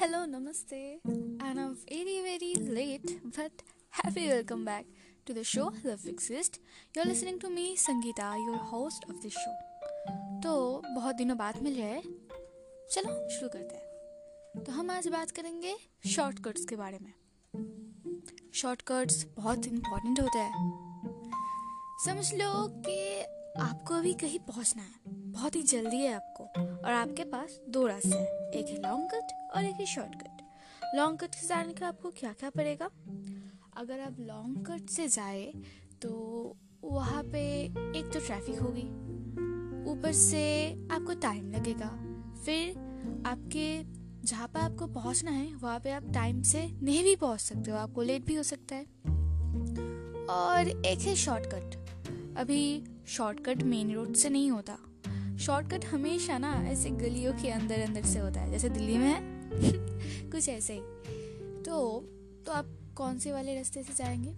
Hello नमस्ते I am very very late but happy welcome back to the show love exist you are listening to me Sangeeta your host of this show तो बहुत दिनों बाद मिल रहे चलो, शुरू करते हैं। तो हम आज बात करेंगे शॉर्टकट्स के बारे में। शॉर्टकट्स बहुत इंपॉर्टेंट होता है। समझ लो कि आपको अभी कहीं पहुँचना है। बहुत ही जल्दी है आपको। और आपके पास दो रास्ते हैं। एक है लॉन्ग कट और एक है शॉर्ट कट लॉन्ग कट से जाने का आपको क्या क्या पड़ेगा? अगर आप लॉन्ग कट से जाए तो वहाँ पे एक तो ट्रैफ़िक होगी। ऊपर से आपको टाइम लगेगा। फिर आपके, जहाँ पर आपको पहुँचना है, वहाँ पे आप टाइम से नहीं भी पहुँच सकते हो। आपको लेट भी हो सकता है। और एक है शॉर्टकट अभी शॉर्टकट मेन रोड से नहीं होता। शॉर्टकट हमेशा ना ऐसे गलियों के अंदर अंदर से होता है, जैसे दिल्ली में है। कुछ ऐसे ही। तो तो आप कौन से वाले रास्ते से जाएँगे?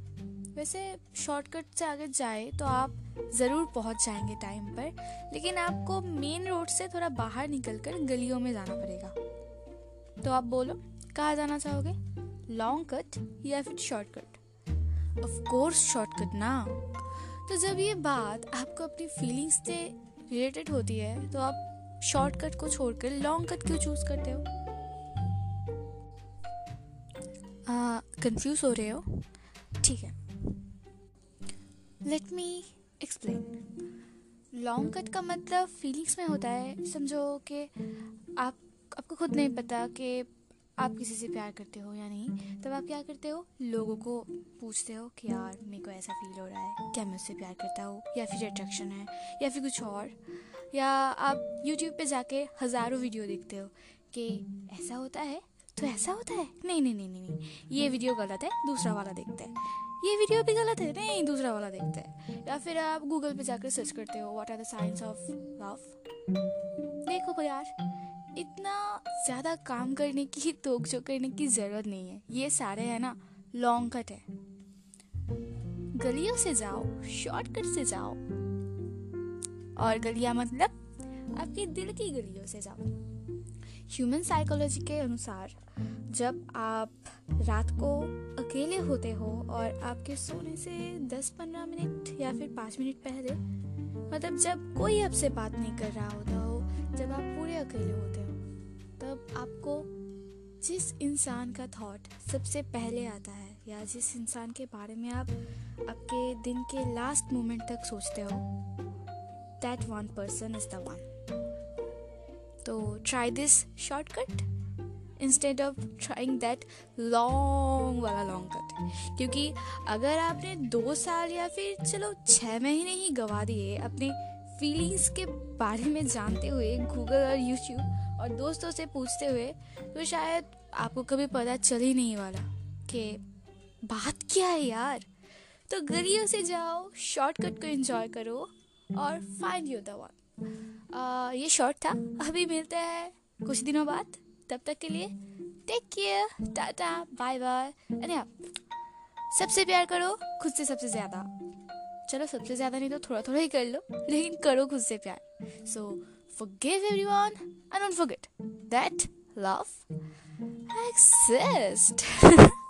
वैसे शॉर्टकट से आगे जाए तो आप ज़रूर पहुँच जाएँगे टाइम पर, लेकिन आपको मेन रोड से थोड़ा बाहर निकलकर गलियों में जाना पड़ेगा। तो आप बोलो, कहाँ जाना चाहोगे? लॉन्ग कट या फिर शॉर्टकट ऑफ़ कोर्स शॉर्टकट ना। तो जब ये बात आपको अपनी फीलिंग्स से रिलेटेड होती है तो आप शॉर्टकट को छोड़कर लॉन्ग कट क्यों चूज़ करते हो? कंफ्यूज हो रहे हो? ठीक है। Let me explain long cut का मतलब फीलिंग्स में होता है, समझो कि आप, आपको खुद नहीं पता कि आप किसी से प्यार करते हो या नहीं, तब आप क्या करते हो? लोगों को पूछते हो कि यार, मेरे को ऐसा फील हो रहा है। क्या मैं उससे प्यार करता हूँ? या फिर अट्रैक्शन है? या फिर कुछ और? या आप यूट्यूब पे जाके हज़ारों वीडियो देखते हो कि ऐसा होता है? तो ऐसा होता है? नहीं नहीं नहीं नहीं नहीं। ये वीडियो गलत है, दूसरा वाला देखते हैं। ये वीडियो भी गलत है? नहीं, दूसरा वाला देखते हैं। या फिर आप गूगल पे जाकर सर्च करते हो what are the science of love देखो यार इतना ज़्यादा काम करने की, तोक जो करने की ज़रूरत नहीं है। ये सारे है ना लॉन्ग कट है। गलियों से जाओ शॉर्टकट से जाओ। और गलियाँ मतलब आपके दिल की गलियों से जाओ। ह्यूमन साइकोलॉजी के अनुसार, जब आप रात को अकेले होते हो और आपके सोने से 10-15 मिनट या फिर 5 मिनट पहले मतलब जब कोई आपसे बात नहीं कर रहा होता हो, जब आप पूरे अकेले होते तब आपको जिस इंसान का थॉट सबसे पहले आता है या जिस इंसान के बारे में आप आपके दिन के लास्ट मोमेंट तक सोचते हो that one person is the one तो try this shortcut instead of trying that long वाला लॉन्ग कट क्योंकि अगर आपने दो साल या फिर चलो छः महीने ही गवा दिए अपने फीलिंग्स के बारे में जानते हुए गूगल और यूट्यूब और दोस्तों से पूछते हुए तो शायद आपको कभी पता चल ही नहीं वाला कि बात क्या है यार। तो गलियों से जाओ शॉर्टकट को एंजॉय करो और फाइंड यू द वन ये शॉर्ट था। अभी मिलते हैं कुछ दिनों बाद। तब तक के लिए take care tata bye bye अरे आप सबसे प्यार करो, खुद से सबसे ज़्यादा। चलो, सबसे ज़्यादा नहीं तो थोड़ा थोड़ा ही कर लो, लेकिन करो खुद से प्यार। सो forgive everyone? And don't forget. That love exists